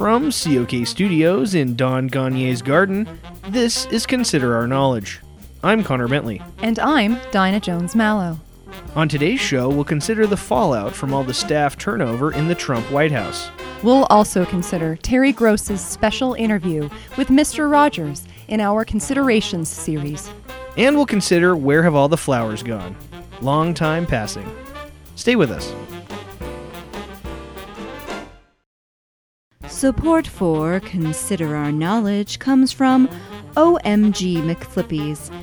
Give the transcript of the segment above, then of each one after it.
From COK Studios in Don Gagne's garden, this is Consider Our Knowledge. I'm Connor Bentley. And I'm Dinah Jones Mallow. On today's show, we'll consider the fallout from all the staff turnover in the Trump White House. We'll also consider Terry Gross's special interview with Mr. Rogers in our Considerations series. And we'll consider where have all the flowers gone? Long time passing. Stay with us. Support for Consider Our Knowledge comes from OMG McFlippies,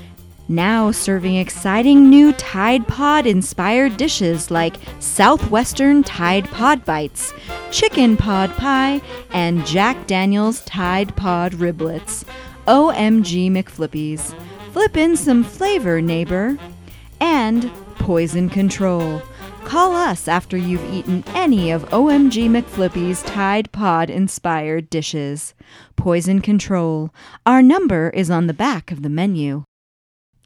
now serving exciting new Tide Pod inspired dishes like Southwestern Tide Pod Bites, Chicken Pod Pie, and Jack Daniels Tide Pod Riblets. OMG McFlippies. Flip in some flavor, neighbor. And Poison Control. Call us after you've eaten any of OMG McFlippy's Tide Pod inspired dishes. Poison Control. Our number is on the back of the menu.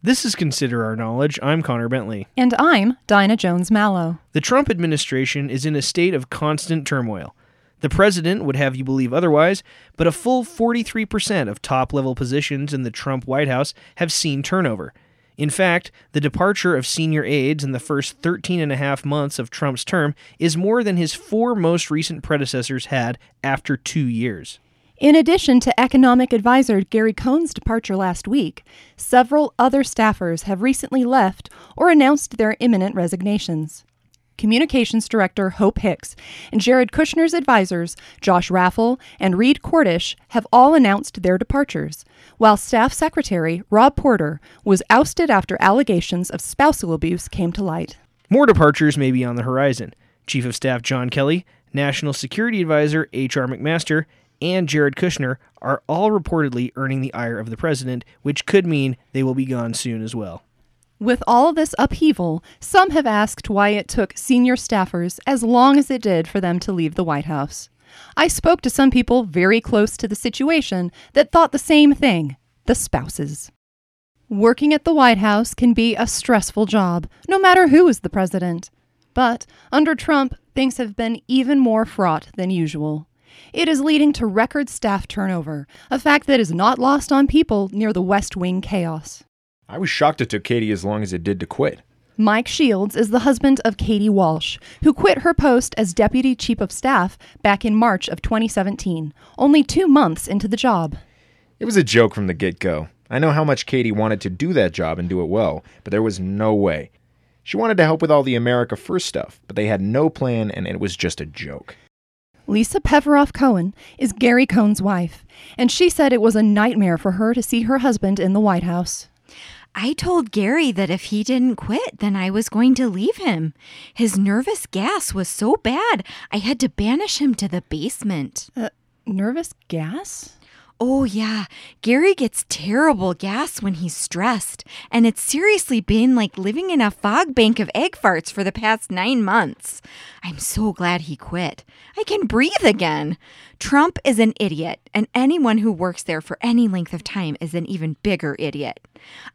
This is Consider Our Knowledge. I'm Connor Bentley. And I'm Dinah Jones Mallow. The Trump administration is in a state of constant turmoil. The president would have you believe otherwise, but a full 43% of top level positions in the Trump White House have seen turnover. In fact, the departure of senior aides in the first 13 and a half months of Trump's term is more than his four most recent predecessors had after two years. In addition to economic advisor Gary Cohn's departure last week, several other staffers have recently left or announced their imminent resignations. Communications Director Hope Hicks and Jared Kushner's advisors, Josh Raffel and Reed Cordish, have all announced their departures, while Staff Secretary Rob Porter was ousted after allegations of spousal abuse came to light. More departures may be on the horizon. Chief of Staff John Kelly, National Security Advisor H.R. McMaster, and Jared Kushner are all reportedly earning the ire of the president, which could mean they will be gone soon as well. With all this upheaval, some have asked why it took senior staffers as long as it did for them to leave the White House. I spoke to some people very close to the situation that thought the same thing the spouses. Working at the White House can be a stressful job, no matter who is the president. But under Trump, things have been even more fraught than usual. It is leading to record staff turnover, a fact that is not lost on people near the West Wing chaos. I was shocked it took Katie as long as it did to quit. Mike Shields is the husband of Katie Walsh, who quit her post as Deputy Chief of Staff back in March of 2017, only two months into the job. It was a joke from the get go. I know how much Katie wanted to do that job and do it well, but there was no way. She wanted to help with all the America First stuff, but they had no plan and it was just a joke. Lisa Pevaroff Cohen is Gary Cohn's wife, and she said it was a nightmare for her to see her husband in the White House. I told Gary that if he didn't quit, then I was going to leave him. His nervous gas was so bad, I had to banish him to the basement. Uh, nervous gas? Oh, yeah. Gary gets terrible gas when he's stressed, and it's seriously been like living in a fog bank of egg farts for the past nine months. I'm so glad he quit. I can breathe again. Trump is an idiot, and anyone who works there for any length of time is an even bigger idiot.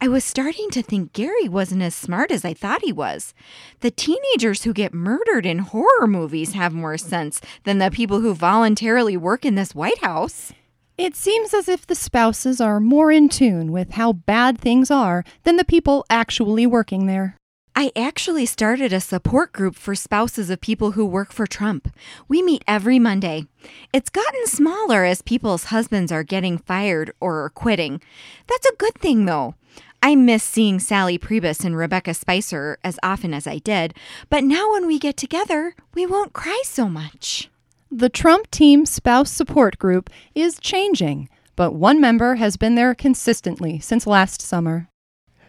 I was starting to think Gary wasn't as smart as I thought he was. The teenagers who get murdered in horror movies have more sense than the people who voluntarily work in this White House. It seems as if the spouses are more in tune with how bad things are than the people actually working there. I actually started a support group for spouses of people who work for Trump. We meet every Monday. It's gotten smaller as people's husbands are getting fired or are quitting. That's a good thing, though. I miss seeing Sally Priebus and Rebecca Spicer as often as I did, but now when we get together, we won't cry so much. The Trump Team Spouse Support Group is changing, but one member has been there consistently since last summer.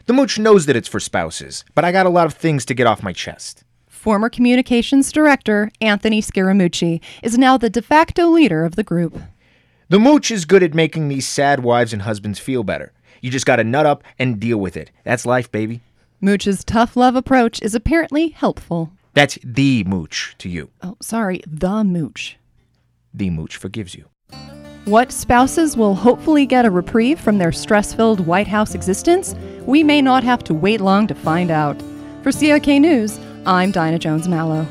The mooch knows that it's for spouses, but I got a lot of things to get off my chest. Former communications director Anthony Scaramucci is now the de facto leader of the group. The mooch is good at making these sad wives and husbands feel better. You just gotta nut up and deal with it. That's life, baby. Mooch's tough love approach is apparently helpful. That's the mooch to you. Oh, sorry, the mooch. The mooch forgives you. What spouses will hopefully get a reprieve from their stress filled White House existence? We may not have to wait long to find out. For COK News, I'm Dinah Jones Mallow.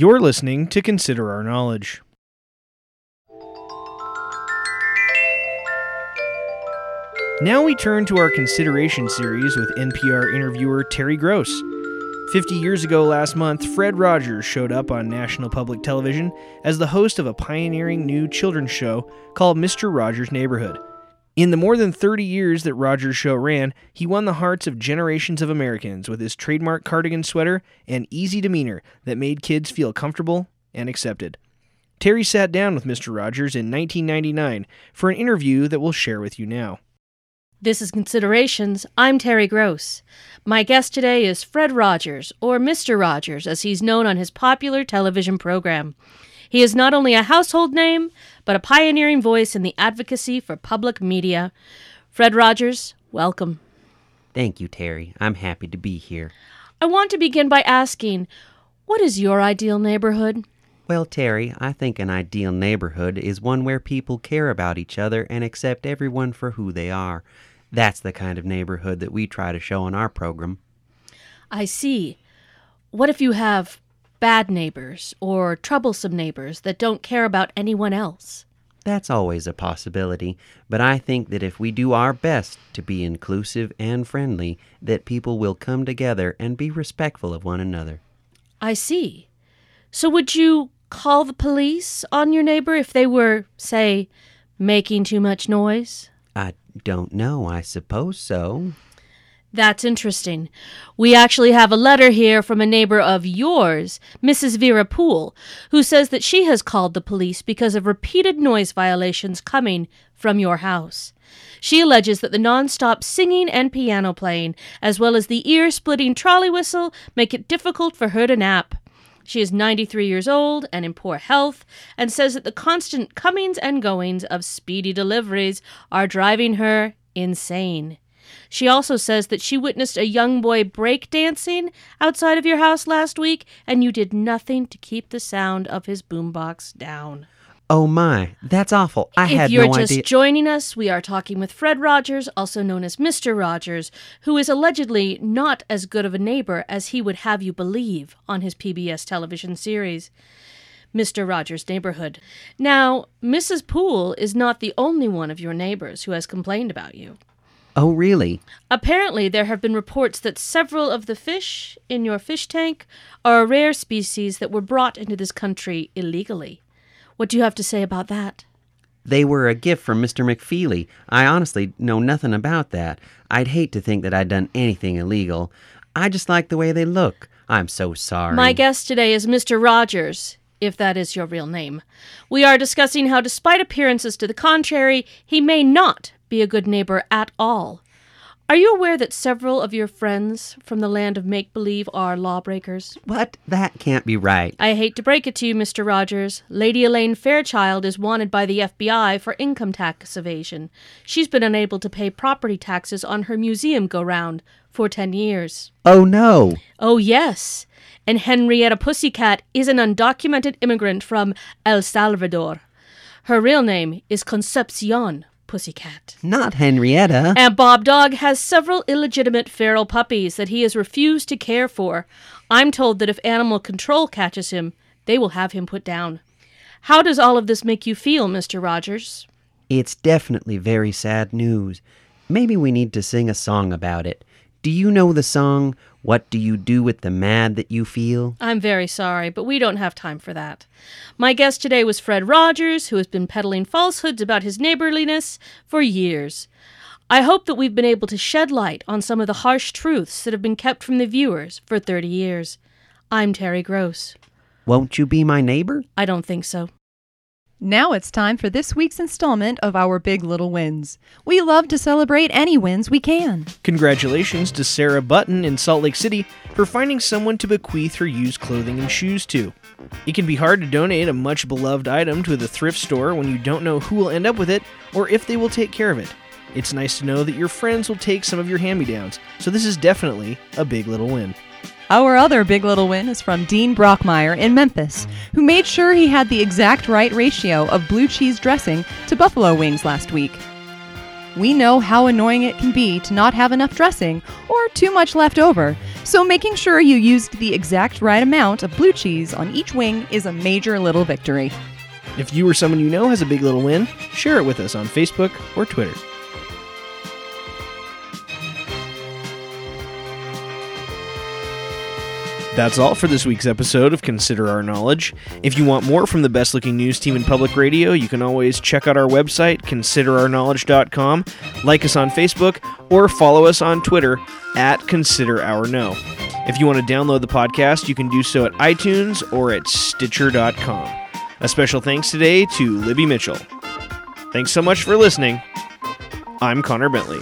You're listening to Consider Our Knowledge. Now we turn to our consideration series with NPR interviewer Terry Gross. 50 years ago last month, Fred Rogers showed up on National Public Television as the host of a pioneering new children's show called Mr. Rogers' Neighborhood. In the more than 30 years that Rogers' show ran, he won the hearts of generations of Americans with his trademark cardigan sweater and easy demeanor that made kids feel comfortable and accepted. Terry sat down with Mr. Rogers in 1999 for an interview that we'll share with you now. This is Considerations. I'm Terry Gross. My guest today is Fred Rogers, or Mr. Rogers, as he's known on his popular television program. He is not only a household name, but a pioneering voice in the advocacy for public media. Fred Rogers, welcome. Thank you, Terry. I'm happy to be here. I want to begin by asking what is your ideal neighborhood? Well, Terry, I think an ideal neighborhood is one where people care about each other and accept everyone for who they are. That's the kind of neighborhood that we try to show on our program. I see. What if you have bad neighbors or troublesome neighbors that don't care about anyone else? That's always a possibility, but I think that if we do our best to be inclusive and friendly, that people will come together and be respectful of one another. I see. So would you call the police on your neighbor if they were, say, making too much noise? I don't know. I suppose so. That's interesting. We actually have a letter here from a neighbor of yours, Mrs. Vera Poole, who says that she has called the police because of repeated noise violations coming from your house. She alleges that the nonstop singing and piano playing, as well as the ear splitting trolley whistle, make it difficult for her to nap. She is 93 years old and in poor health, and says that the constant comings and goings of speedy deliveries are driving her insane. She also says that she witnessed a young boy break dancing outside of your house last week, and you did nothing to keep the sound of his boombox down. Oh my, that's awful. I if had no idea. If you're just joining us, we are talking with Fred Rogers, also known as Mr. Rogers, who is allegedly not as good of a neighbor as he would have you believe on his PBS television series. Mr. Rogers' Neighborhood. Now, Mrs. Poole is not the only one of your neighbors who has complained about you. Oh, really? Apparently, there have been reports that several of the fish in your fish tank are a rare species that were brought into this country illegally. What do you have to say about that? They were a gift from Mr. McFeely. I honestly know nothing about that. I'd hate to think that I'd done anything illegal. I just like the way they look. I'm so sorry. My guest today is Mr. Rogers, if that is your real name. We are discussing how, despite appearances to the contrary, he may not be a good neighbor at all. Are you aware that several of your friends from the land of make believe are lawbreakers? What? That can't be right. I hate to break it to you, Mr. Rogers. Lady Elaine Fairchild is wanted by the FBI for income tax evasion. She's been unable to pay property taxes on her museum go round for 10 years. Oh no. Oh, yes. And Henrietta Pussycat is an undocumented immigrant from El Salvador. Her real name is Concepcion Pussycat. Not Henrietta. And Bob Dog has several illegitimate feral puppies that he has refused to care for. I'm told that if animal control catches him, they will have him put down. How does all of this make you feel, Mr. Rogers? It's definitely very sad news. Maybe we need to sing a song about it. Do you know the song, What Do You Do with the Mad That You Feel? I'm very sorry, but we don't have time for that. My guest today was Fred Rogers, who has been peddling falsehoods about his neighborliness for years. I hope that we've been able to shed light on some of the harsh truths that have been kept from the viewers for 30 years. I'm Terry Gross. Won't you be my neighbor? I don't think so. Now it's time for this week's installment of our Big Little Wins. We love to celebrate any wins we can. Congratulations to Sarah Button in Salt Lake City for finding someone to bequeath her used clothing and shoes to. It can be hard to donate a much beloved item to the thrift store when you don't know who will end up with it or if they will take care of it. It's nice to know that your friends will take some of your hand me downs, so this is definitely a big little win. Our other big little win is from Dean Brockmeyer in Memphis, who made sure he had the exact right ratio of blue cheese dressing to buffalo wings last week. We know how annoying it can be to not have enough dressing or too much left over, So making sure you used the exact right amount of blue cheese on each wing is a major little victory. If you or someone you know has a big little win, share it with us on Facebook or Twitter. That's all for this week's episode of Consider Our Knowledge. If you want more from the best looking news team in public radio, you can always check out our website, considerourknowledge.com, like us on Facebook, or follow us on Twitter at Consider Our Know. If you want to download the podcast, you can do so at iTunes or at Stitcher.com. A special thanks today to Libby Mitchell. Thanks so much for listening. I'm Connor Bentley.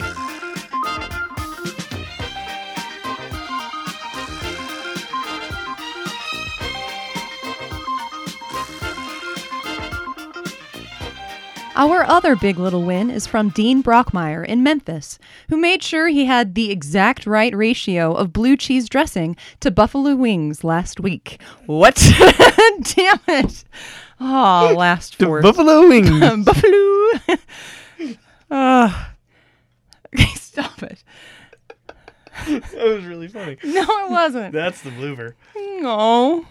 Our other big little win is from Dean Brockmeyer in Memphis, who made sure he had the exact right ratio of blue cheese dressing to buffalo wings last week. What? Damn it. Oh, last fourth. Buffalo Wings. buffalo. uh, okay, stop it. that was really funny. No, it wasn't. That's the blooper. No.